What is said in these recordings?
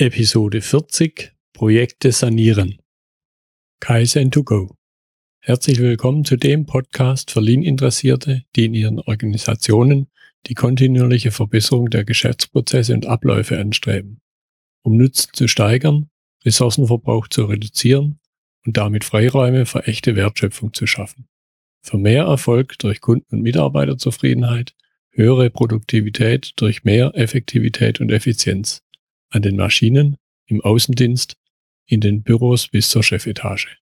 Episode 40 Projekte sanieren. Kaizen to go. Herzlich willkommen zu dem Podcast für Lean-Interessierte, die in ihren Organisationen die kontinuierliche Verbesserung der Geschäftsprozesse und Abläufe anstreben, um Nutzen zu steigern, Ressourcenverbrauch zu reduzieren und damit Freiräume für echte Wertschöpfung zu schaffen. Für mehr Erfolg durch Kunden- und Mitarbeiterzufriedenheit, höhere Produktivität durch mehr Effektivität und Effizienz an den Maschinen, im Außendienst, in den Büros bis zur Chefetage.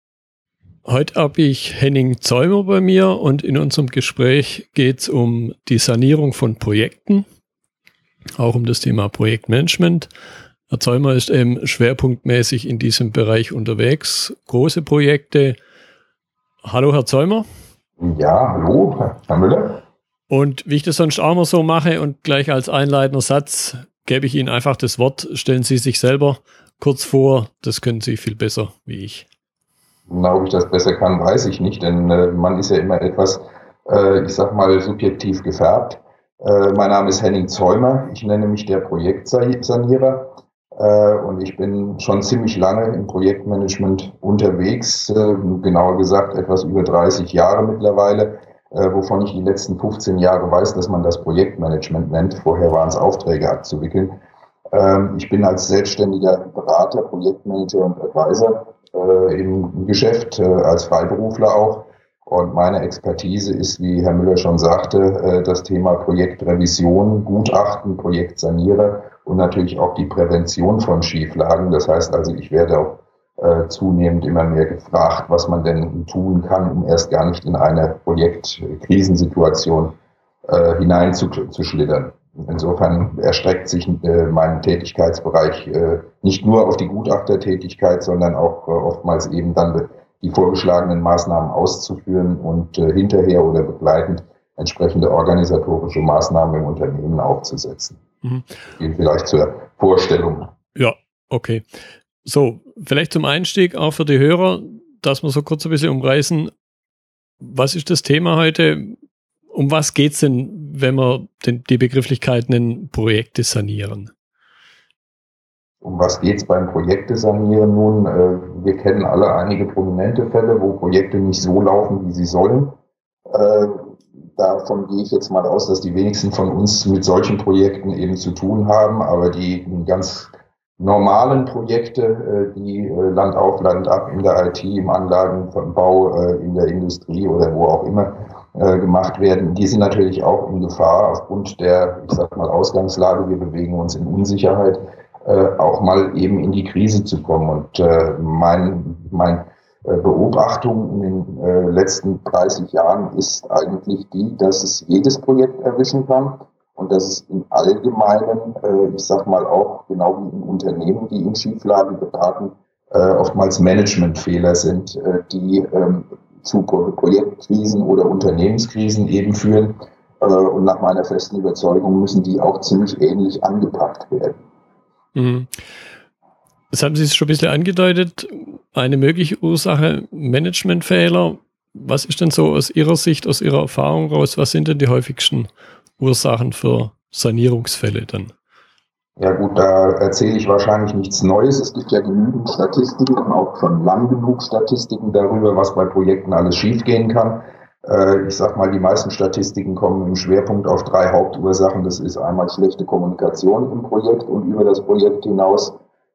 Heute habe ich Henning Zäumer bei mir und in unserem Gespräch geht es um die Sanierung von Projekten, auch um das Thema Projektmanagement. Herr Zäumer ist eben schwerpunktmäßig in diesem Bereich unterwegs. Große Projekte. Hallo, Herr Zäumer. Ja, hallo, Herr Müller. Und wie ich das sonst auch immer so mache und gleich als einleitender Satz, gebe ich Ihnen einfach das Wort. Stellen Sie sich selber kurz vor. Das können Sie viel besser wie ich. Na, ob ich das besser kann, weiß ich nicht, denn äh, man ist ja immer etwas, äh, ich sag mal, subjektiv gefärbt. Äh, mein Name ist Henning Zäumer. Ich nenne mich der Projektsanierer. Äh, und ich bin schon ziemlich lange im Projektmanagement unterwegs, äh, genauer gesagt etwas über 30 Jahre mittlerweile wovon ich die letzten 15 Jahre weiß, dass man das Projektmanagement nennt. Vorher waren es Aufträge abzuwickeln. Ähm, ich bin als selbstständiger Berater, Projektmanager und Advisor äh, im Geschäft, äh, als Freiberufler auch. Und meine Expertise ist, wie Herr Müller schon sagte, äh, das Thema Projektrevision, Gutachten, Projektsanierer und natürlich auch die Prävention von Schieflagen. Das heißt also, ich werde auch äh, zunehmend immer mehr gefragt, was man denn tun kann, um erst gar nicht in eine Projektkrisensituation äh, hineinzuschlittern. Insofern erstreckt sich äh, mein Tätigkeitsbereich äh, nicht nur auf die Gutachtertätigkeit, sondern auch äh, oftmals eben dann die vorgeschlagenen Maßnahmen auszuführen und äh, hinterher oder begleitend entsprechende organisatorische Maßnahmen im Unternehmen aufzusetzen. Mhm. Vielleicht zur Vorstellung. Ja, okay. So, vielleicht zum Einstieg auch für die Hörer, dass wir so kurz ein bisschen umreißen. Was ist das Thema heute? Um was geht es denn, wenn wir den, die Begrifflichkeit nennen, Projekte sanieren? Um was geht es beim Projekte sanieren? Nun, äh, wir kennen alle einige prominente Fälle, wo Projekte nicht so laufen, wie sie sollen. Äh, davon gehe ich jetzt mal aus, dass die wenigsten von uns mit solchen Projekten eben zu tun haben, aber die ganz normalen Projekte, äh, die äh, Land auf, Land ab in der IT, im Anlagenbau, äh, in der Industrie oder wo auch immer gemacht werden, die sind natürlich auch in Gefahr aufgrund der, ich sag mal, Ausgangslage. Wir bewegen uns in Unsicherheit, auch mal eben in die Krise zu kommen. Und mein, mein Beobachtung in den letzten 30 Jahren ist eigentlich die, dass es jedes Projekt erwischen kann und dass es im Allgemeinen, äh, ich sag mal auch genau wie in Unternehmen, die in Schieflage geraten, äh, oftmals Managementfehler sind, äh, die ähm, zu Projektkrisen oder Unternehmenskrisen eben führen. Äh, und nach meiner festen Überzeugung müssen die auch ziemlich ähnlich angepackt werden. Mhm. Das haben Sie schon ein bisschen angedeutet. Eine mögliche Ursache Managementfehler. Was ist denn so aus Ihrer Sicht, aus Ihrer Erfahrung raus, was sind denn die häufigsten Ursachen für Sanierungsfälle dann? Ja gut, da erzähle ich wahrscheinlich nichts Neues. Es gibt ja genügend Statistiken und auch schon lang genug Statistiken darüber, was bei Projekten alles schiefgehen kann. Äh, ich sag mal, die meisten Statistiken kommen im Schwerpunkt auf drei Hauptursachen. Das ist einmal schlechte Kommunikation im Projekt und über das Projekt hinaus.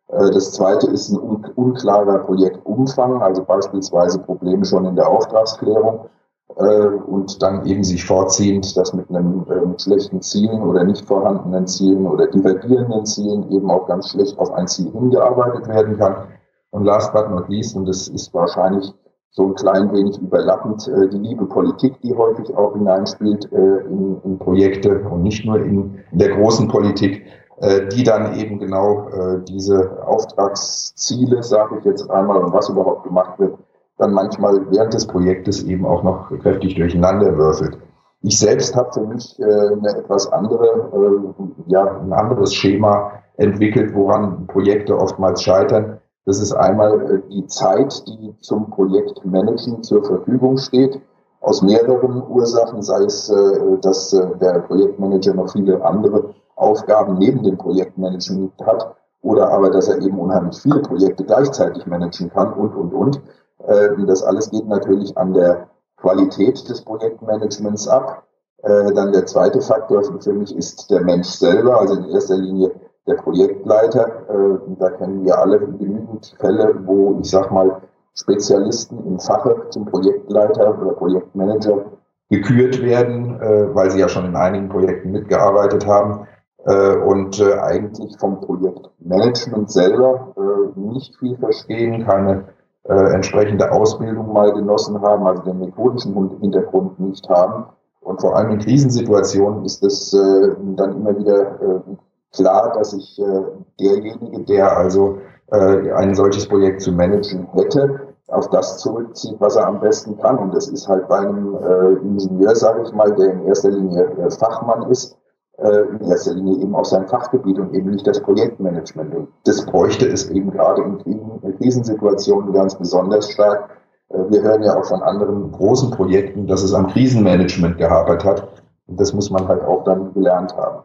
Äh, das zweite ist ein unklarer Projektumfang, also beispielsweise Probleme schon in der Auftragsklärung und dann eben sich vorziehend, dass mit einem äh, mit schlechten Zielen oder nicht vorhandenen Zielen oder divergierenden Zielen eben auch ganz schlecht auf ein Ziel hingearbeitet werden kann. Und last but not least, und das ist wahrscheinlich so ein klein wenig überlappend, äh, die liebe Politik, die häufig auch hineinspielt äh, in, in Projekte und nicht nur in, in der großen Politik, die dann eben genau diese Auftragsziele, sage ich jetzt einmal, und was überhaupt gemacht wird, dann manchmal während des Projektes eben auch noch kräftig durcheinander würfelt. Ich selbst habe für mich äh, eine etwas andere, äh, ja, ein anderes Schema entwickelt, woran Projekte oftmals scheitern. Das ist einmal äh, die Zeit, die zum Projektmanagen zur Verfügung steht. Aus mehreren Ursachen, sei es, äh, dass äh, der Projektmanager noch viele andere Aufgaben neben dem Projektmanagement hat oder aber, dass er eben unheimlich viele Projekte gleichzeitig managen kann und, und, und. Äh, das alles geht natürlich an der Qualität des Projektmanagements ab. Äh, dann der zweite Faktor für mich ist der Mensch selber, also in erster Linie der Projektleiter. Äh, da kennen wir alle genügend Fälle, wo ich sag mal Spezialisten im Fache zum Projektleiter oder Projektmanager gekürt werden, weil sie ja schon in einigen Projekten mitgearbeitet haben und eigentlich vom Projektmanagement selber nicht viel verstehen, keine äh, entsprechende Ausbildung mal genossen haben, also den methodischen Hintergrund nicht haben. Und vor allem in Krisensituationen ist es äh, dann immer wieder äh, klar, dass sich äh, derjenige, der also äh, ein solches Projekt zu managen hätte, auf das zurückzieht, was er am besten kann. Und das ist halt bei einem äh, Ingenieur, sage ich mal, der in erster Linie äh, Fachmann ist, äh, in erster Linie eben auch sein Fachgebiet und eben nicht das Projektmanagement. Und das bräuchte es eben gerade in Krisensituationen ganz besonders stark. Äh, wir hören ja auch von anderen großen Projekten, dass es am Krisenmanagement gehapert hat. Und das muss man halt auch dann gelernt haben.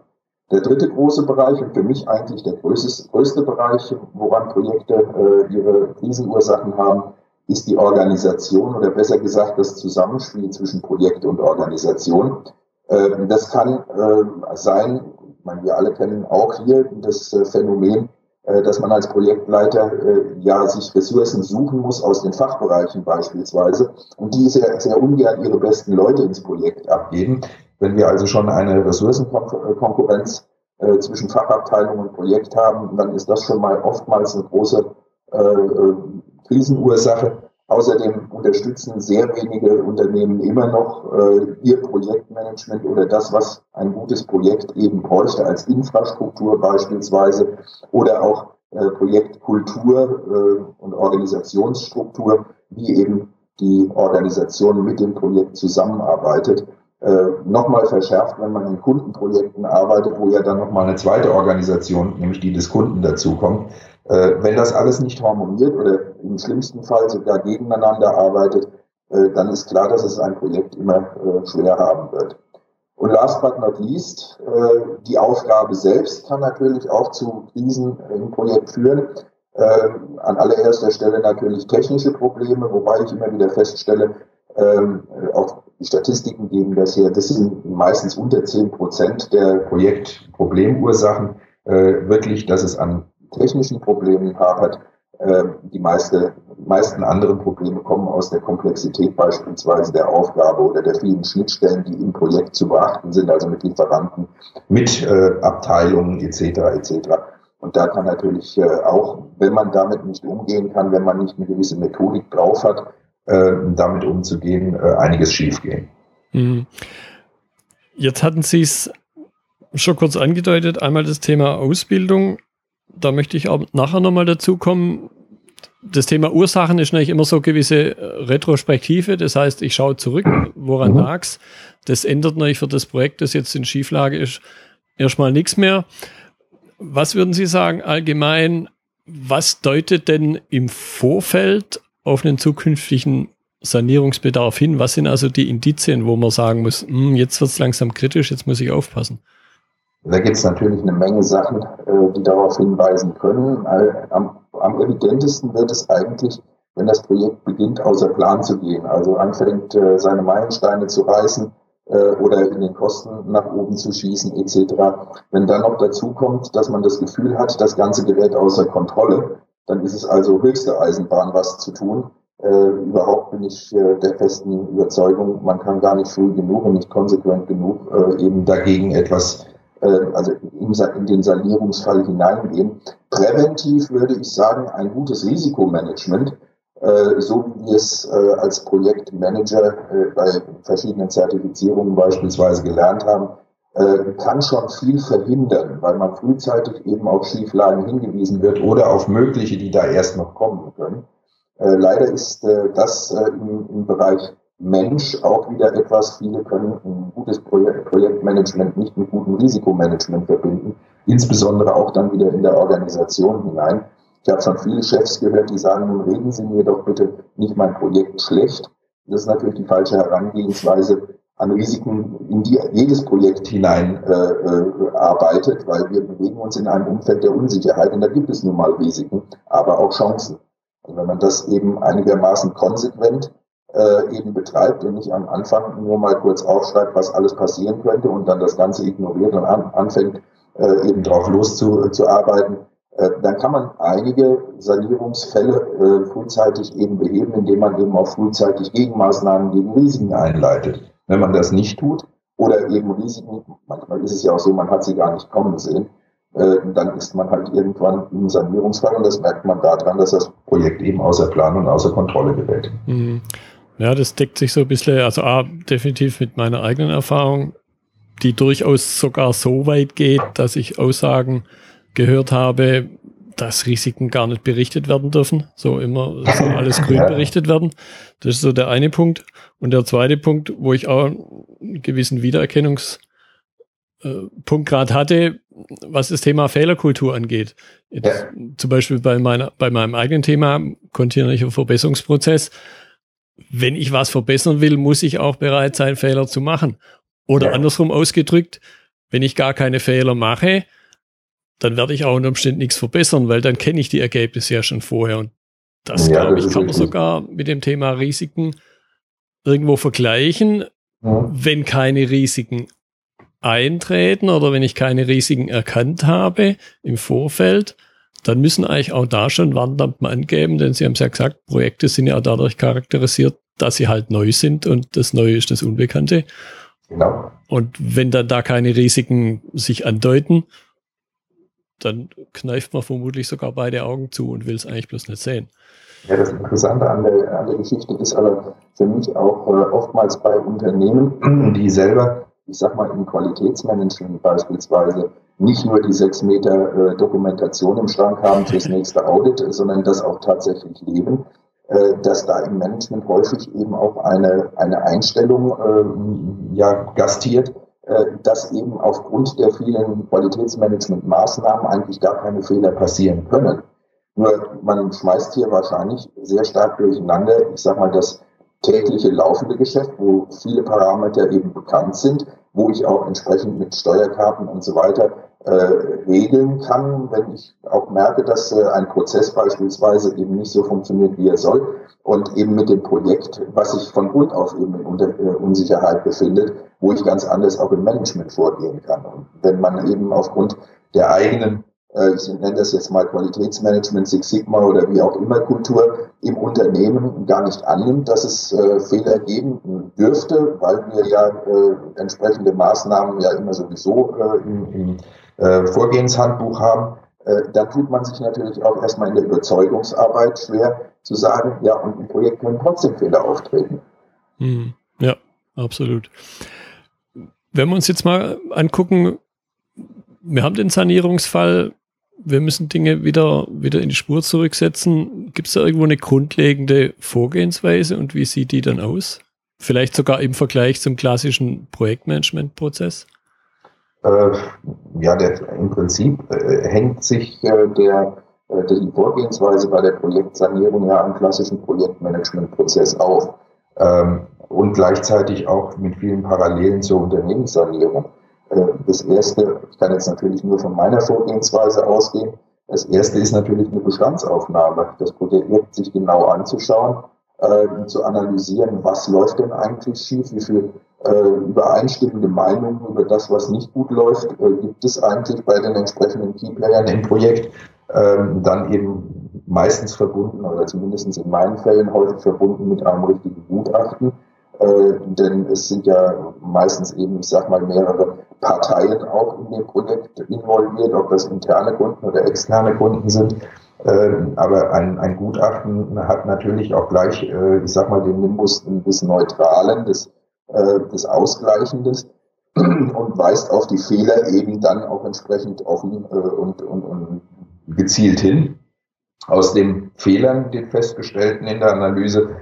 Der dritte große Bereich und für mich eigentlich der größte, größte Bereich, woran Projekte äh, ihre Krisenursachen haben, ist die Organisation oder besser gesagt das Zusammenspiel zwischen Projekt und Organisation. Ähm, das kann äh, sein, ich meine, wir alle kennen auch hier das äh, Phänomen, äh, dass man als Projektleiter ja sich Ressourcen suchen muss aus den Fachbereichen beispielsweise und die sehr, sehr ungern ihre besten Leute ins Projekt abgeben. Wenn wir also schon eine Ressourcenkonkurrenz zwischen Fachabteilung und Projekt haben, dann ist das schon mal oftmals eine große Krisenursache. Außerdem unterstützen sehr wenige Unternehmen immer noch äh, ihr Projektmanagement oder das, was ein gutes Projekt eben bräuchte, als Infrastruktur beispielsweise oder auch äh, Projektkultur äh, und Organisationsstruktur, wie eben die Organisation mit dem Projekt zusammenarbeitet. Äh, nochmal verschärft, wenn man in Kundenprojekten arbeitet, wo ja dann nochmal eine zweite Organisation, nämlich die des Kunden dazukommt. Äh, wenn das alles nicht harmoniert oder im schlimmsten Fall sogar gegeneinander arbeitet, äh, dann ist klar, dass es ein Projekt immer schwer haben wird. Und last but not least, die Aufgabe selbst kann natürlich auch zu Krisen im Projekt führen. Äh, an allererster Stelle natürlich technische Probleme, wobei ich immer wieder feststelle, ähm, auch die Statistiken geben das her, das sind meistens unter zehn Prozent der Projektproblemursachen äh, wirklich, dass es an technischen Problemen hapert. Äh, die meiste, meisten anderen Probleme kommen aus der Komplexität beispielsweise der Aufgabe oder der vielen Schnittstellen, die im Projekt zu beachten sind, also mit Lieferanten, mit äh, Abteilungen etc. etc. Und da kann natürlich äh, auch, wenn man damit nicht umgehen kann, wenn man nicht eine gewisse Methodik drauf hat, äh, damit umzugehen, äh, einiges schiefgehen. Mhm. Jetzt hatten Sie es schon kurz angedeutet, einmal das Thema Ausbildung da möchte ich auch nachher nochmal dazu kommen. Das Thema Ursachen ist natürlich immer so gewisse äh, Retrospektive. Das heißt, ich schaue zurück, woran mhm. lag's. Das ändert natürlich für das Projekt, das jetzt in Schieflage ist, erstmal nichts mehr. Was würden Sie sagen allgemein? Was deutet denn im Vorfeld auf einen zukünftigen Sanierungsbedarf hin? Was sind also die Indizien, wo man sagen muss, hm, jetzt wird es langsam kritisch, jetzt muss ich aufpassen? Da gibt es natürlich eine Menge Sachen, äh, die darauf hinweisen können. Am, am, evidentesten wird es eigentlich, wenn das Projekt beginnt, außer Plan zu gehen. Also anfängt, äh, seine Meilensteine zu reißen äh, oder in den Kosten nach oben zu schießen etc. Wenn dann noch dazu kommt, dass man das Gefühl hat, das ganze gerät außer Kontrolle, dann ist es also höchste Eisenbahn, was zu tun. Äh, überhaupt bin ich äh, der festen Überzeugung, man kann gar nicht früh genug und nicht konsequent genug äh, eben dagegen etwas äh, also in den Sanierungsfall hineingehen. Präventiv würde ich sagen, ein gutes Risikomanagement, äh, so wie wir es äh, als Projektmanager bei verschiedenen Zertifizierungen beispielsweise gelernt haben, kann schon viel verhindern, weil man frühzeitig eben auf Schieflagen hingewiesen wird oder auf mögliche, die da erst noch kommen können. Leider ist das im Bereich Mensch auch wieder etwas, viele können ein gutes Projekt, Projektmanagement nicht mit gutem Risikomanagement verbinden, insbesondere auch dann wieder in der Organisation hinein. Ich habe schon viele Chefs gehört, die sagen, nun reden Sie mir doch bitte nicht mein Projekt schlecht. Das ist natürlich die falsche Herangehensweise. An Risiken in die, jedes Projekt hinein äh, äh, arbeitet, weil wir bewegen uns in einem Umfeld der Unsicherheit und da gibt es nun mal Risiken, aber auch Chancen. Und wenn man das eben einigermaßen konsequent äh, eben betreibt und nicht am Anfang nur mal kurz aufschreibt, was alles passieren könnte und dann das Ganze ignoriert und an, anfängt äh, eben drauf loszuarbeiten, äh, dann kann man einige Sanierungsfälle äh, frühzeitig eben beheben, indem man eben auch frühzeitig Gegenmaßnahmen gegen Risiken einleitet. Wenn man das nicht tut oder eben Risiken, manchmal ist es ja auch so, man hat sie gar nicht kommen sehen, äh, dann ist man halt irgendwann im Sanierungsfall und das merkt man daran, dass das Projekt eben außer Plan und außer Kontrolle gerät. Mhm. Ja, das deckt sich so ein bisschen, also A, definitiv mit meiner eigenen Erfahrung, die durchaus sogar so weit geht, dass ich Aussagen gehört habe, dass Risiken gar nicht berichtet werden dürfen. So immer soll alles grün berichtet werden. Das ist so der eine Punkt. Und der zweite Punkt, wo ich auch einen gewissen Wiedererkennungspunkt äh, gerade hatte, was das Thema Fehlerkultur angeht. Jetzt, zum Beispiel bei meiner, bei meinem eigenen Thema, kontinuierlicher Verbesserungsprozess. Wenn ich was verbessern will, muss ich auch bereit sein, Fehler zu machen. Oder andersrum ausgedrückt, wenn ich gar keine Fehler mache, dann werde ich auch unter Umständen nichts verbessern, weil dann kenne ich die Ergebnisse ja schon vorher. Und das, ja, glaube ich, kann man sogar mit dem Thema Risiken irgendwo vergleichen. Ja. Wenn keine Risiken eintreten oder wenn ich keine Risiken erkannt habe im Vorfeld, dann müssen eigentlich auch da schon Warnlampen angeben, denn Sie haben es ja gesagt, Projekte sind ja dadurch charakterisiert, dass sie halt neu sind und das Neue ist das Unbekannte. Genau. Und wenn dann da keine Risiken sich andeuten, dann kneift man vermutlich sogar beide Augen zu und will es eigentlich bloß nicht sehen. Ja, das Interessante an der, an der Geschichte ist aber für mich auch äh, oftmals bei Unternehmen, die selber, ich sag mal, im Qualitätsmanagement beispielsweise nicht nur die sechs Meter äh, Dokumentation im Schrank haben fürs nächste Audit, sondern das auch tatsächlich leben, äh, dass da im Management häufig eben auch eine, eine Einstellung äh, ja, gastiert, dass eben aufgrund der vielen Qualitätsmanagementmaßnahmen eigentlich gar keine Fehler passieren können. Nur man schmeißt hier wahrscheinlich sehr stark durcheinander, ich sag mal, das tägliche laufende Geschäft, wo viele Parameter eben bekannt sind, wo ich auch entsprechend mit Steuerkarten und so weiter äh, regeln kann, wenn ich auch merke, dass äh, ein Prozess beispielsweise eben nicht so funktioniert, wie er soll und eben mit dem Projekt, was sich von Grund auf eben in Unter äh, Unsicherheit befindet, wo ich ganz anders auch im Management vorgehen kann. Und wenn man eben aufgrund der eigenen äh, ich nenne das jetzt mal Qualitätsmanagement, Six Sigma oder wie auch immer Kultur im Unternehmen gar nicht annimmt, dass es äh, Fehler geben dürfte, weil wir ja äh, entsprechende Maßnahmen ja immer sowieso äh, im, äh, Vorgehenshandbuch haben, äh, dann tut man sich natürlich auch erstmal in der Überzeugungsarbeit schwer zu sagen, ja, und im Projekt können trotzdem Fehler auftreten. Hm, ja, absolut. Wenn wir uns jetzt mal angucken, wir haben den Sanierungsfall wir müssen Dinge wieder, wieder in die Spur zurücksetzen. Gibt es da irgendwo eine grundlegende Vorgehensweise und wie sieht die dann aus? Vielleicht sogar im Vergleich zum klassischen Projektmanagement-Prozess? Äh, ja, der, im Prinzip äh, hängt sich äh, der, äh, die Vorgehensweise bei der Projektsanierung ja am klassischen Projektmanagement-Prozess auf ähm, und gleichzeitig auch mit vielen Parallelen zur Unternehmenssanierung. Äh, das erste, ich kann jetzt natürlich nur von meiner Vorgehensweise ausgehen. Das erste ist natürlich eine Bestandsaufnahme, das Projekt sich genau anzuschauen, äh, zu analysieren, was läuft denn eigentlich schief, wie viel äh, übereinstimmende Meinungen über das, was nicht gut läuft, äh, gibt es eigentlich bei den entsprechenden Keyplayern im Projekt. Ähm, dann eben meistens verbunden, oder zumindest in meinen Fällen häufig verbunden mit einem richtigen Gutachten. Äh, denn es sind ja meistens eben, ich sag mal, mehrere Parteien auch in dem Projekt involviert, ob das interne Kunden oder externe Kunden sind. Ähm, aber ein, ein Gutachten hat natürlich auch gleich, äh, ich sag mal, den Nimbus des Neutralen, des, äh, des Ausgleichendes und weist auf die Fehler eben dann auch entsprechend offen und, und, und gezielt hin. Aus den Fehlern, den festgestellten in der Analyse,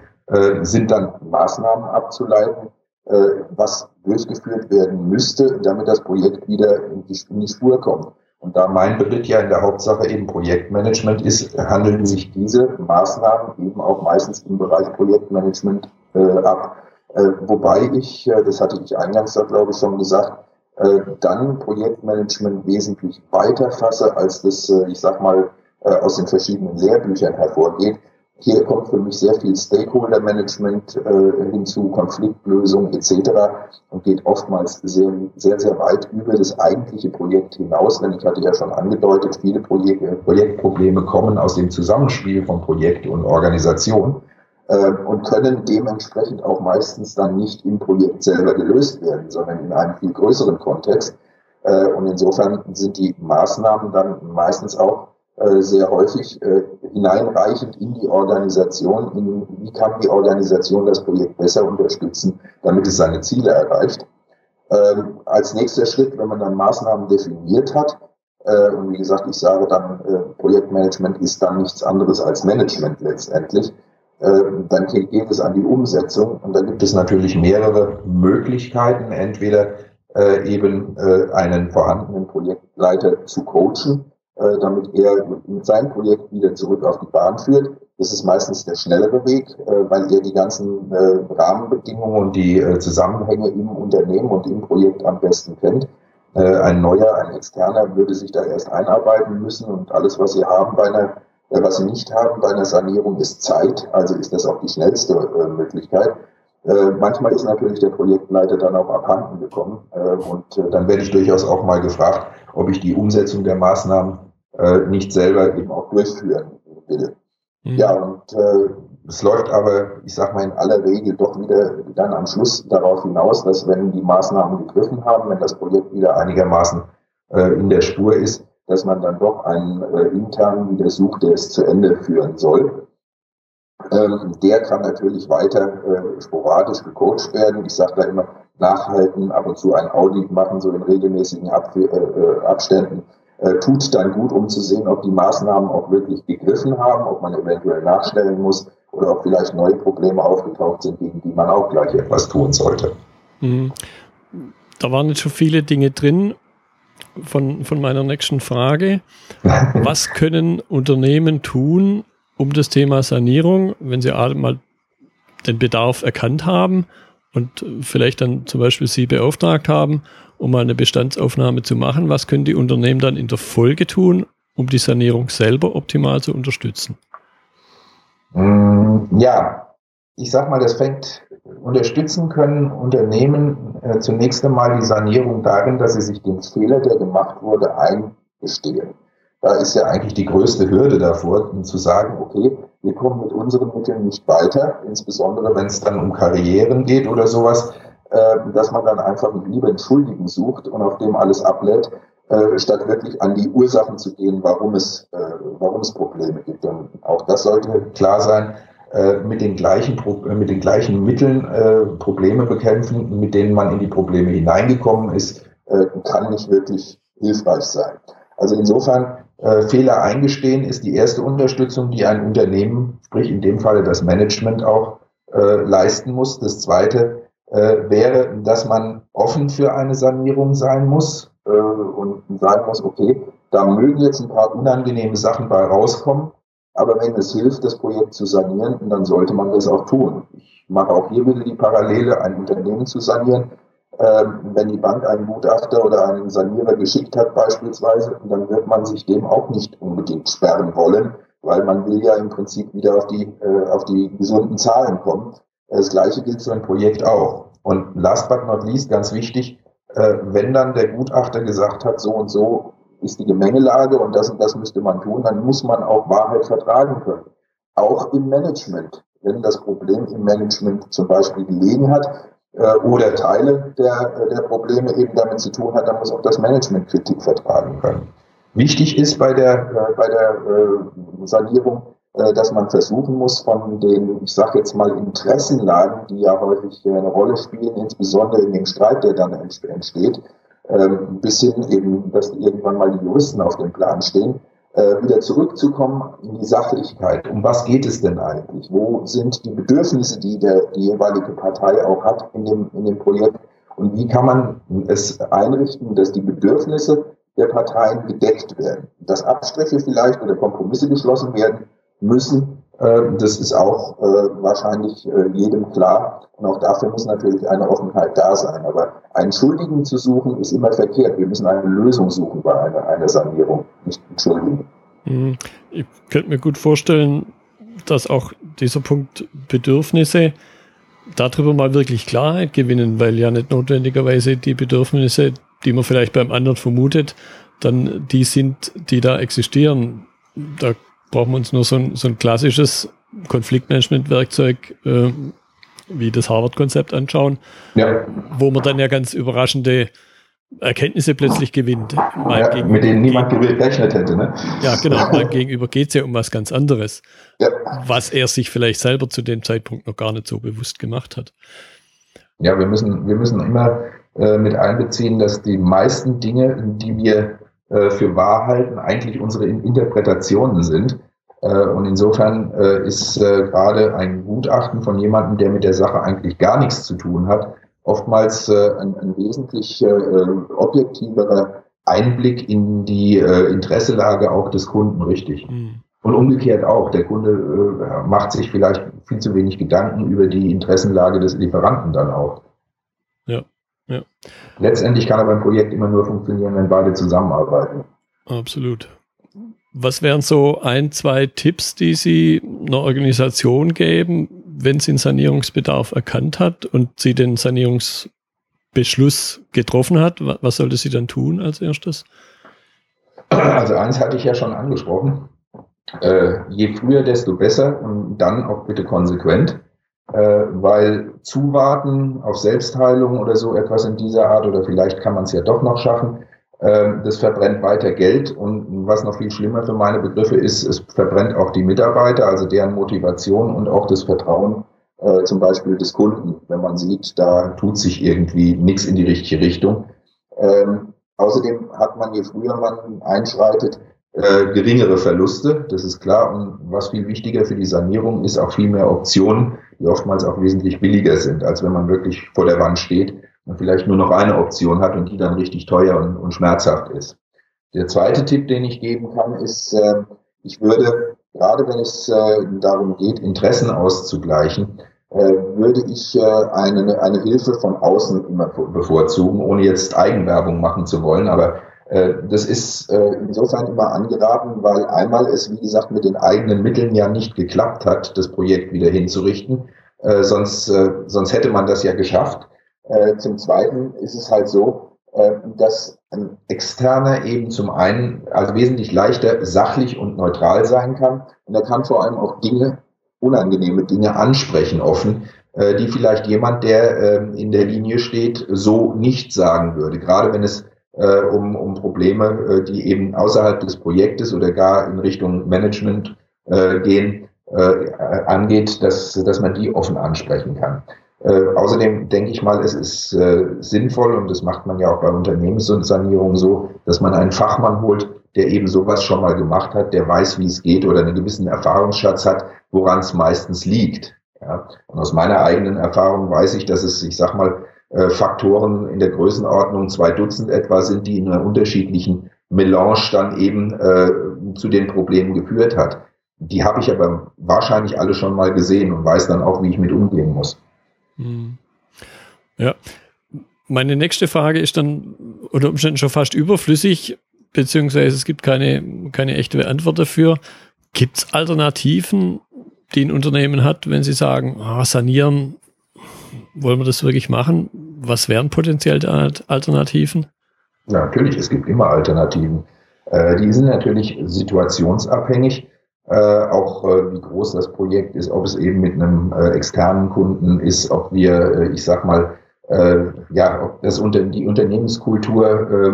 sind dann Maßnahmen abzuleiten, äh, was durchgeführt werden müsste, damit das Projekt wieder in die, in die Spur kommt. Und da mein Bericht ja in der Hauptsache eben Projektmanagement ist, handeln sich diese Maßnahmen eben auch meistens im Bereich Projektmanagement äh, ab. Äh, wobei ich, äh, das hatte ich eingangs da glaube ich schon gesagt, äh, dann Projektmanagement wesentlich weiter fasse, als das, äh, ich sag mal, äh, aus den verschiedenen Lehrbüchern hervorgeht. Hier kommt für mich sehr viel Stakeholder-Management äh, hinzu, Konfliktlösung etc. und geht oftmals sehr, sehr, sehr weit über das eigentliche Projekt hinaus. Denn ich hatte ja schon angedeutet, viele Projekte, Projektprobleme kommen aus dem Zusammenspiel von Projekt und Organisation äh, und können dementsprechend auch meistens dann nicht im Projekt selber gelöst werden, sondern in einem viel größeren Kontext. Äh, und insofern sind die Maßnahmen dann meistens auch sehr häufig äh, hineinreichend in die Organisation, in wie kann die Organisation das Projekt besser unterstützen, damit es seine Ziele erreicht. Ähm, als nächster Schritt, wenn man dann Maßnahmen definiert hat, äh, und wie gesagt, ich sage dann, äh, Projektmanagement ist dann nichts anderes als Management letztendlich, äh, dann geht es an die Umsetzung und da gibt es natürlich mehrere Möglichkeiten, entweder äh, eben einen vorhandenen Projektleiter zu coachen, äh, damit er mit seinem Projekt wieder zurück auf die Bahn führt. Das ist meistens der schnellere Weg, äh, weil er die ganzen äh, Rahmenbedingungen und die Zusammenhänge im Unternehmen und im Projekt am besten kennt. Ein neuer, ein externer würde sich da erst einarbeiten müssen und alles, was sie haben bei einer, was sie nicht haben bei einer Sanierung, ist Zeit. Also ist das auch die schnellste Möglichkeit. Manchmal ist natürlich der Projektleiter dann auch abhanden gekommen und dann werde ich durchaus auch mal gefragt, ob ich die Umsetzung der Maßnahmen äh, nicht selber eben auch durchführen will. Mhm. Ja, und äh, es läuft aber, ich sag mal, in aller Regel doch wieder dann am Schluss darauf hinaus, dass wenn die Maßnahmen gegriffen haben, wenn das Projekt wieder einigermaßen äh, in der Spur ist, dass man dann doch einen äh, internen wieder sucht, der es zu Ende führen soll. Ähm, der kann natürlich weiter äh, sporadisch gecoacht werden. Ich sage da immer, nachhalten, ab und zu ein Audit machen, so in regelmäßigen Ab äh, äh, Abständen, äh, tut dann gut, um zu sehen, ob die Maßnahmen auch wirklich gegriffen haben, ob man eventuell nachstellen muss oder ob vielleicht neue Probleme aufgetaucht sind, gegen die man auch gleich etwas tun sollte. Mhm. Da waren jetzt schon viele Dinge drin von, von meiner nächsten Frage. Was können Unternehmen tun, um das Thema Sanierung, wenn sie mal den Bedarf erkannt haben und vielleicht dann zum Beispiel Sie beauftragt haben, um mal eine Bestandsaufnahme zu machen, was können die Unternehmen dann in der Folge tun, um die Sanierung selber optimal zu unterstützen? Mm, ja, ich sag mal, das fängt, unterstützen können Unternehmen äh, zunächst einmal die Sanierung darin, dass sie sich den Fehler, der gemacht wurde, eingestehen. Da ist ja eigentlich die größte Hürde davor, zu sagen, okay, wir kommen mit unseren Mitteln nicht weiter, insbesondere wenn es dann um Karrieren geht oder sowas, dass man dann einfach lieber einen Schuldigen sucht und auf dem alles ablädt, äh, statt wirklich an die Ursachen zu gehen, warum es, äh, warum es Probleme gibt. Und auch das sollte klar sein, äh, mit den gleichen, äh, mit den gleichen Mitteln äh, Probleme bekämpfen, mit denen man in die Probleme hineingekommen ist, kann nicht wirklich hilfreich sein. Also insofern äh, Fehler eingestehen ist die erste Unterstützung, die ein Unternehmen, sprich in dem Falle das Management auch äh, leisten muss. Das zweite äh, wäre, dass man offen für eine Sanierung sein muss äh, und sagen muss, okay, da mögen jetzt ein paar unangenehme Sachen bei rauskommen, aber wenn es hilft, das Projekt zu sanieren, dann sollte man das auch tun. Ich mache auch hier wieder die Parallele, ein Unternehmen zu sanieren ähm, wenn die Bank einen Gutachter oder einen Sanierer geschickt hat beispielsweise, dann wird man sich dem auch nicht unbedingt sperren wollen, weil man will ja im Prinzip wieder auf die, äh, auf die gesunden Zahlen kommen. Das gleiche gilt für ein Projekt auch. Und last but not least, ganz wichtig, äh, wenn dann der Gutachter gesagt hat, so und so ist die Gemengelage und das und das müsste man tun, dann muss man auch Wahrheit vertragen können. Auch im Management. Wenn das Problem im Management zum Beispiel gelegen hat, äh, oder Teile der, der Probleme eben damit zu tun hat, dann muss auch das Management Kritik vertragen können. Wichtig ist bei der, äh, bei der äh, Sanierung, äh, dass man versuchen muss, von den, ich sage jetzt mal, Interessenlagen, die ja häufig eine Rolle spielen, insbesondere in dem Streit, der dann entsteht, ähm, bis hin eben, dass irgendwann mal die Juristen auf dem Plan stehen, äh, wieder zurückzukommen in die Sachlichkeit. Um was geht es denn eigentlich? Wo sind die Bedürfnisse, die der, die jeweilige Partei auch hat in dem, in dem Projekt? Und wie kann man es einrichten, dass die Bedürfnisse der Parteien gedeckt werden? Dass Abstriche vielleicht oder Kompromisse geschlossen werden müssen, Äh, das ist auch äh, wahrscheinlich äh, jedem klar. Und auch dafür muss natürlich eine Offenheit da sein. Aber einen Schuldigen zu suchen, ist immer verkehrt. Wir müssen eine Lösung suchen bei einer, einer Sanierung, nicht einen Schuldigen. Mhm. Ich könnte mir gut vorstellen, dass auch dieser Punkt Bedürfnisse darüber mal wirklich Klarheit gewinnen, weil ja nicht notwendigerweise die Bedürfnisse, die man vielleicht beim anderen vermutet, dann die sind, die da existieren. Da brauchen wir uns nur so ein, so ein klassisches Konfliktmanagement-Werkzeug äh, wie das Harvard-Konzept anschauen, ja. wo man dann ja ganz überraschende Erkenntnisse plötzlich gewinnt. Ja, mit denen niemand gerechnet hätte. Ne? Ja, genau. Mein Gegenüber geht es ja um was ganz anderes, ja. was er sich vielleicht selber zu dem Zeitpunkt noch gar nicht so bewusst gemacht hat. Ja, wir müssen, wir müssen immer äh, mit einbeziehen, dass die meisten Dinge, die wir äh, für wahr halten, eigentlich unsere Interpretationen sind. Äh, und insofern äh, ist äh, gerade ein Gutachten von jemandem, der mit der Sache eigentlich gar nichts zu tun hat, oftmals ein, ein wesentlich objektiverer Einblick in die Interesselage auch des Kunden richtig. Mhm. Und umgekehrt auch. Der Kunde macht sich vielleicht viel zu wenig Gedanken über die Interessenlage des Lieferanten dann auch. Ja, ja. Letztendlich kann aber ein Projekt immer nur funktionieren, wenn beide zusammenarbeiten. Absolut. Was wären so ein, zwei Tipps, die Sie einer Organisation geben, wenn sie einen Sanierungsbedarf erkannt hat und sie den Sanierungsbeschluss getroffen hat? Was sollte sie dann tun als erstes? Also eins hatte ich ja schon angesprochen. Äh, je früher, desto besser und dann auch bitte konsequent, weil zuwarten auf Selbstheilung oder so etwas in dieser Art oder vielleicht kann man es ja doch noch schaffen, ähm, das verbrennt weiter Geld und was noch viel schlimmer für meine Begriffe ist, es verbrennt auch die Mitarbeiter, also deren Motivation und auch das Vertrauen äh, zum Beispiel des Kunden, wenn man sieht, da tut sich irgendwie nichts in die richtige Richtung. Ähm, außerdem hat man, je früher man einschreitet, äh, geringere Verluste, das ist klar. Und was viel wichtiger für die Sanierung ist, auch viel mehr Optionen, die oftmals auch wesentlich billiger sind, als wenn man wirklich vor der Wand steht und vielleicht nur noch eine Option hat und die dann richtig teuer und, und schmerzhaft ist. Der zweite Tipp, den ich geben kann, ist, äh, ich würde, gerade wenn es äh, darum geht, Interessen auszugleichen, äh, würde ich äh, eine, eine Hilfe von außen immer bevorzugen, ohne jetzt Eigenwerbung machen zu wollen. Aber das ist äh, insofern immer angeraten, weil einmal es, wie gesagt, mit den eigenen Mitteln ja nicht geklappt hat, das Projekt wieder hinzurichten. Äh, sonst, äh, sonst hätte man das ja geschafft. Äh, zum Zweiten ist es halt so, äh, dass ein Externer eben zum einen also wesentlich leichter sachlich und neutral sein kann und er kann vor allem auch Dinge, unangenehme Dinge ansprechen offen, äh, die vielleicht jemand, der äh, in der Linie steht, so nicht sagen würde. Gerade wenn es äh, um, um Probleme, äh, die eben außerhalb des Projektes oder gar in Richtung Management äh, gehen, äh, angeht, dass, dass man die offen ansprechen kann. Äh, außerdem denke ich mal, es ist äh, sinnvoll und das macht man ja auch bei Unternehmenssanierung so, dass man einen Fachmann holt, der eben sowas schon mal gemacht hat, der weiß, wie es geht oder einen gewissen Erfahrungsschatz hat, woran es meistens liegt. Ja? Und aus meiner eigenen Erfahrung weiß ich, dass es, ich sag mal, Faktoren in der Größenordnung zwei Dutzend etwa sind, die in einer unterschiedlichen Melange dann eben äh, zu den Problemen geführt hat. Die habe ich aber wahrscheinlich alle schon mal gesehen und weiß dann auch, wie ich mit umgehen muss. Hm. Ja. Meine nächste Frage ist dann unter Umständen schon fast überflüssig, beziehungsweise es gibt keine, keine echte Antwort dafür. Gibt es Alternativen, die ein Unternehmen hat, wenn sie sagen, ah, sanieren, wollen wir das wirklich machen? Was wären potenziell Alternativen? Ja, natürlich, es gibt immer Alternativen. Äh, die sind natürlich situationsabhängig äh, auch äh, wie groß das Projekt ist, ob es eben mit einem äh, externen Kunden ist, ob wir, äh, ich sag mal, äh, ja, ob das unter die Unternehmenskultur, äh,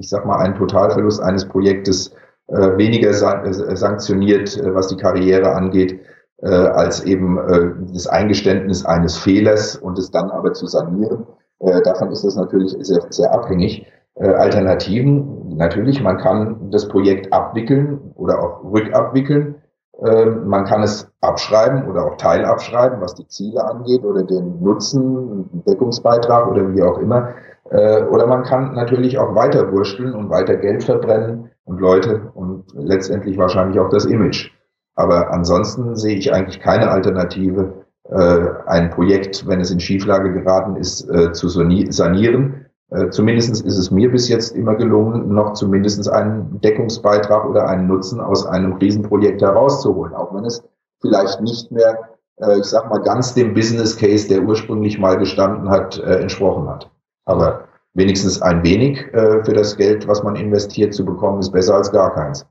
ich sag mal, einen Totalverlust eines Projektes weniger san sanktioniert, was die Karriere angeht, als eben das Eingeständnis eines Fehlers und es dann aber zu sanieren. Äh, davon ist das natürlich sehr, sehr abhängig. Äh, Alternativen, natürlich, man kann das Projekt abwickeln oder auch rückabwickeln. Ähm, man kann es abschreiben oder auch teilabschreiben, was die Ziele angeht oder den Nutzen, Deckungsbeitrag oder wie auch immer. Äh, oder man kann natürlich auch weiter wursteln und weiter Geld verbrennen und Leute und letztendlich wahrscheinlich auch das Image. Aber ansonsten sehe ich eigentlich keine Alternative, ein Projekt, wenn es in Schieflage geraten ist, äh, zu sanieren. Äh, zumindest ist es mir bis jetzt immer gelungen, noch zumindest einen Deckungsbeitrag oder einen Nutzen aus einem Riesenprojekt herauszuholen, auch wenn es vielleicht nicht mehr, äh, ich sag mal, ganz dem Business Case, der ursprünglich mal gestanden hat, äh, entsprochen hat. Aber wenigstens ein wenig äh, für das Geld, was man investiert, zu bekommen, ist besser als gar keins.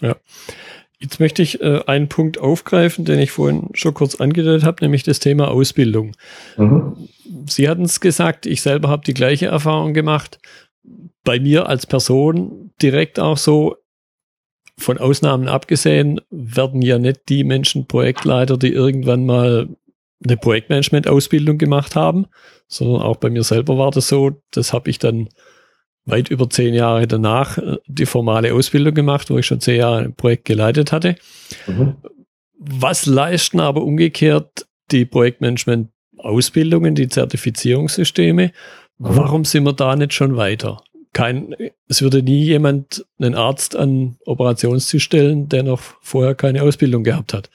Ja. Jetzt möchte ich äh, einen Punkt aufgreifen, den ich vorhin schon kurz angedeutet habe, nämlich das Thema Ausbildung. Mhm. Sie hatten es gesagt, ich selber habe die gleiche Erfahrung gemacht. Bei mir als Person direkt auch so, von Ausnahmen abgesehen, werden ja nicht die Menschen Projektleiter, die irgendwann mal eine Projektmanagement-Ausbildung gemacht haben, sondern auch bei mir selber war das so. Das habe ich dann weit über zehn Jahre danach äh, die formale Ausbildung gemacht, wo ich schon zehn Jahre ein Projekt geleitet hatte. Mhm. Was leisten aber umgekehrt die Projektmanagement-Ausbildungen, die Zertifizierungssysteme? Mhm. Warum sind wir da nicht schon weiter? Kein, es würde nie jemand einen Arzt an Operationstisch stellen, der noch vorher keine Ausbildung gehabt hat.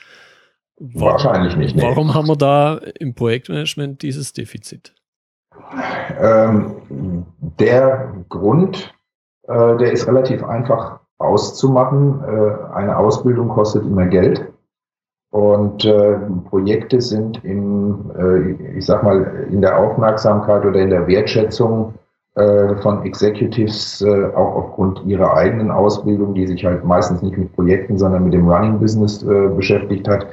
Warum, Wahrscheinlich nicht. Nee. Warum haben wir da im Projektmanagement dieses Defizit? Ähm, der Grund, äh, der ist relativ einfach auszumachen. Äh, eine Ausbildung kostet immer Geld. Und äh, Projekte sind im, äh, ich sag mal, in der Aufmerksamkeit oder in der Wertschätzung äh, von Executives, äh, auch aufgrund ihrer eigenen Ausbildung, die sich halt meistens nicht mit Projekten, sondern mit dem Running Business beschäftigt hat,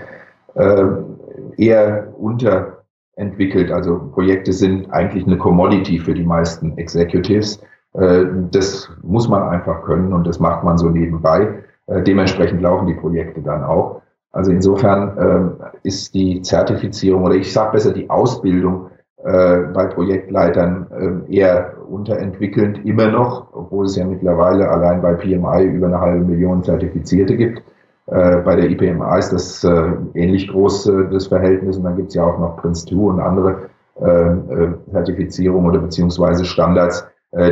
eher unter entwickelt. Also Projekte sind eigentlich eine Commodity für die meisten Executives. Äh, das muss man einfach können und das macht man so nebenbei. Äh, dementsprechend laufen die Projekte dann auch. Also insofern ähm, ist die Zertifizierung oder ich sage besser die Ausbildung äh, bei Projektleitern eher unterentwickelnd immer noch, obwohl es ja mittlerweile allein bei PMI über eine halbe Million Zertifizierte gibt. Äh, bei der IPMA ist das äh, ähnlich groß, äh, das Verhältnis. Und dann gibt es ja auch noch Prince 2 und andere äh, äh, Zertifizierungen oder beziehungsweise Standards,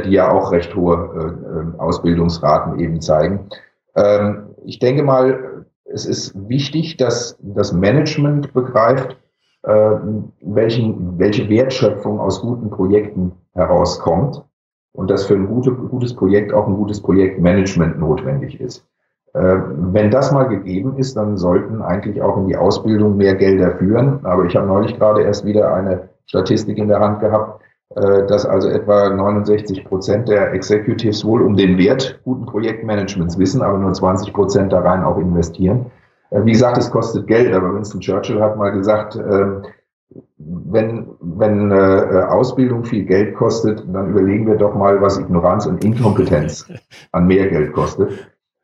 die ja auch recht hohe Ausbildungsraten eben zeigen. Ähm, ich denke mal, es ist wichtig, dass das Management begreift, welchen, welche Wertschöpfung aus guten Projekten herauskommt und dass für ein gute, gutes Projekt auch ein gutes Projektmanagement notwendig ist. Äh, wenn das mal gegeben ist, dann sollten eigentlich auch in die Ausbildung mehr Gelder führen. Aber ich habe neulich gerade erst wieder eine Statistik in der Hand gehabt, äh, dass also etwa 69 Prozent der Executives wohl um den Wert guten Projektmanagements wissen, aber nur 20 Prozent da rein auch investieren. Äh, wie gesagt, es kostet Geld, aber Winston Churchill hat mal gesagt, ähm, wenn, wenn Ausbildung viel Geld kostet, dann überlegen wir doch mal, was Ignoranz und Inkompetenz an mehr Geld kostet.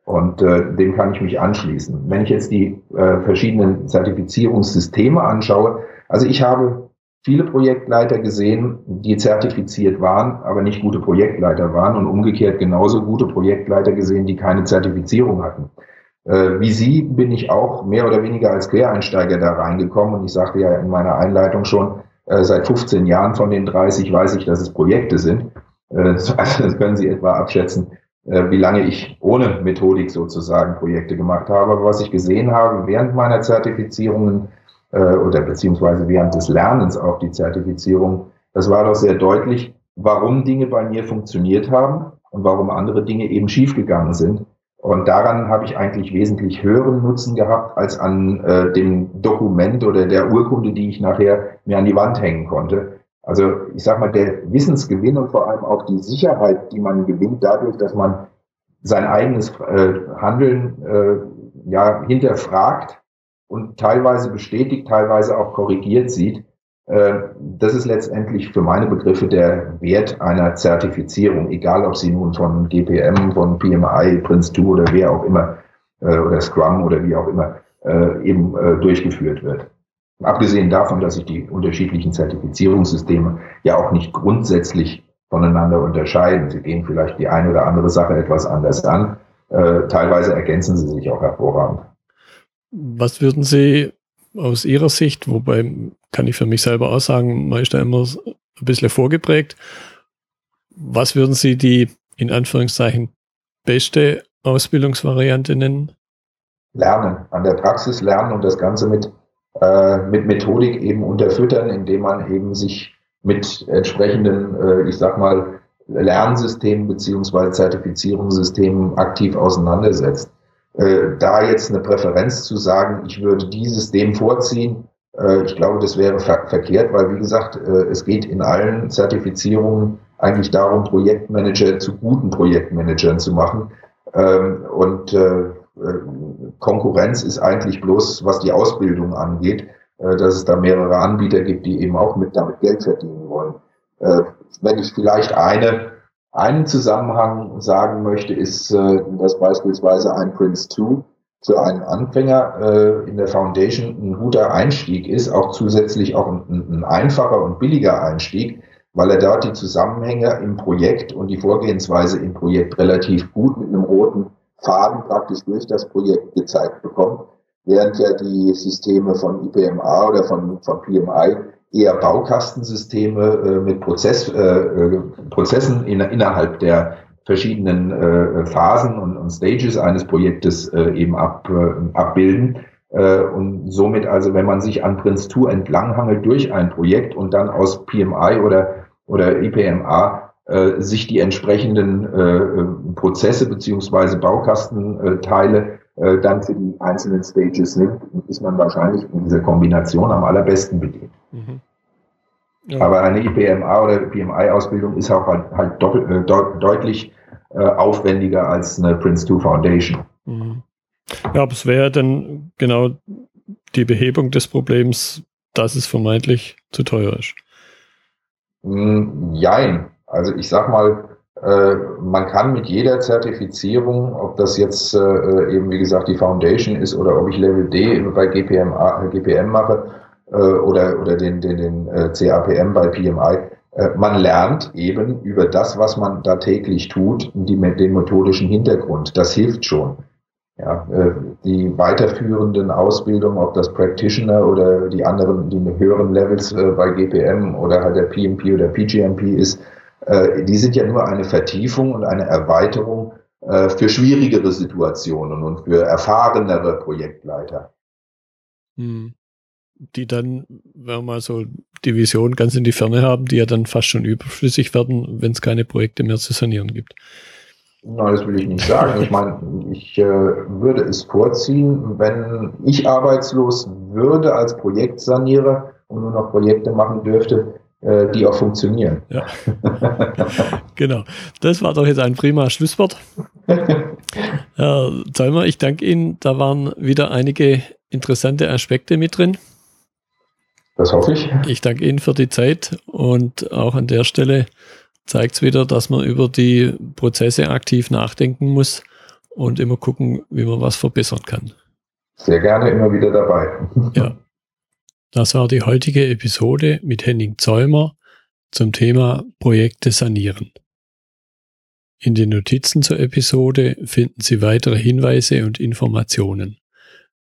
Und äh, dem kann ich mich anschließen. Wenn ich jetzt die äh, verschiedenen Zertifizierungssysteme anschaue, also ich habe viele Projektleiter gesehen, die zertifiziert waren, aber nicht gute Projektleiter waren und umgekehrt genauso gute Projektleiter gesehen, die keine Zertifizierung hatten. Äh, wie Sie bin ich auch mehr oder weniger als Quereinsteiger da reingekommen und ich sagte ja in meiner Einleitung schon, äh, seit 15 Jahren von den 30 weiß ich, dass es Projekte sind. Äh, das können Sie etwa abschätzen, wie lange ich ohne Methodik sozusagen Projekte gemacht habe. Aber was ich gesehen habe während meiner Zertifizierungen äh, oder beziehungsweise während des Lernens auch die Zertifizierung, das war doch sehr deutlich, warum Dinge bei mir funktioniert haben und warum andere Dinge eben schiefgegangen sind. Und daran habe ich eigentlich wesentlich höheren Nutzen gehabt als an äh, dem Dokument oder der Urkunde, die ich nachher mir an die Wand hängen konnte. Also ich sage mal, der Wissensgewinn und vor allem auch die Sicherheit, die man gewinnt dadurch, dass man sein eigenes äh, Handeln äh, ja hinterfragt und teilweise bestätigt, teilweise auch korrigiert sieht, äh, das ist letztendlich für meine Begriffe der Wert einer Zertifizierung, egal ob sie nun von GPM, von PMI, Prince2 oder wer auch immer äh, oder Scrum oder wie auch immer äh, eben äh, durchgeführt wird. Abgesehen davon, dass sich die unterschiedlichen Zertifizierungssysteme ja auch nicht grundsätzlich voneinander unterscheiden. Sie gehen vielleicht die eine oder andere Sache etwas anders an. Äh, teilweise ergänzen sie sich auch hervorragend. Was würden Sie aus Ihrer Sicht, wobei kann ich für mich selber auch sagen, man ist da immer ein bisschen vorgeprägt, was würden Sie die in Anführungszeichen beste Ausbildungsvariante nennen? lernen, an der Praxis lernen und das Ganze mit, äh, mit Methodik eben unterfüttern, indem man eben sich mit entsprechenden, äh, ich sag mal, Lernsystemen beziehungsweise Zertifizierungssystemen aktiv auseinandersetzt. Äh, da jetzt eine Präferenz zu sagen, ich würde dieses dem vorziehen, äh, ich glaube, das wäre ver verkehrt, weil wie gesagt, äh, es geht in allen Zertifizierungen eigentlich darum, Projektmanager zu guten Projektmanagern zu machen. Ähm, und äh, Konkurrenz ist eigentlich bloß, was die Ausbildung angeht, äh, dass es da mehrere Anbieter gibt, die eben auch mit damit Geld verdienen wollen. Äh, wenn ich vielleicht eine, einen Zusammenhang sagen möchte, ist, äh, dass beispielsweise ein Prince 2 für einen Anfänger in der Foundation ein guter Einstieg ist, auch zusätzlich auch ein, ein einfacher und billiger Einstieg, weil er dort die Zusammenhänge im Projekt und die Vorgehensweise im Projekt relativ gut mit einem roten Faden praktisch durch das Projekt gezeigt bekommt, während ja die Systeme von IPMA oder von, von PMI eher Baukastensysteme äh, mit Prozess, äh, äh, Prozessen in, innerhalb der verschiedenen äh, Phasen und, und, Stages eines Projektes äh, eben ab, äh, abbilden. Äh, und somit also, wenn man sich an Prince 2 entlanghangelt durch ein Projekt und dann aus PMI oder, oder IPMA äh, sich die entsprechenden äh, Prozesse beziehungsweise Baukastenteile äh, dann für die einzelnen Stages nimmt, ist man wahrscheinlich in dieser Kombination am allerbesten bedient. Mhm. Ja. Aber eine IPMA oder PMI-Ausbildung ist auch halt, halt doppelt, äh, de deutlich äh, aufwendiger als eine Prince 2 Foundation. Mhm. Ja, aber es wäre dann genau die Behebung des Problems, dass es vermeintlich zu teuer ist. Mm, jein. Also ich sag mal, äh, man kann mit jeder Zertifizierung, ob das jetzt äh, eben wie gesagt die Foundation ist oder ob ich Level D bei GPM, GPM mache äh, oder, oder den, den, den äh, CAPM bei PMI, äh, man lernt eben über das, was man da täglich tut, die, den methodischen Hintergrund. Das hilft schon. Ja, äh, die weiterführenden Ausbildungen, ob das Practitioner oder die anderen, die höheren Levels äh, bei GPM oder halt der PMP oder PGMP ist, die sind ja nur eine Vertiefung und eine Erweiterung für schwierigere Situationen und für erfahrenere Projektleiter. Hm die dann, wenn wir mal so die Vision ganz in die Ferne haben, die ja dann fast schon überflüssig werden, wenn es keine Projekte mehr zu sanieren gibt. Nein, das will ich nicht sagen. Ich meine, ich äh, würde es vorziehen, wenn ich arbeitslos würde als Projektsanierer und nur noch Projekte machen dürfte, äh, die auch funktionieren. Ja. genau. Das war doch jetzt ein prima Schlusswort. Herr Zäumer, ich danke Ihnen. Da waren wieder einige interessante Aspekte mit drin. Das hoffe ich. Ich danke Ihnen für die Zeit und auch an der Stelle zeigt es wieder, dass man über die Prozesse aktiv nachdenken muss und immer gucken, wie man was verbessern kann. Sehr gerne immer wieder dabei. Ja. Das war die heutige Episode mit Henning Zäumer zum Thema Projekte sanieren. In den Notizen zur Episode finden Sie weitere Hinweise und Informationen.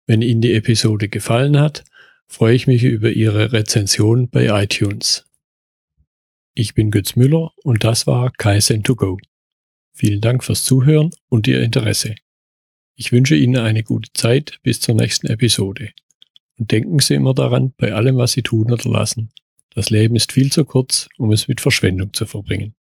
Wenn Ihnen die Episode gefallen hat, freue ich mich über Ihre Rezension bei iTunes. Ich bin Götz Müller und das war Kaizen2Go. Vielen Dank fürs Zuhören und Ihr Interesse. Ich wünsche Ihnen eine gute Zeit bis zur nächsten Episode. Und denken Sie immer daran, bei allem, was Sie tun oder lassen, das Leben ist viel zu kurz, um es mit Verschwendung zu verbringen.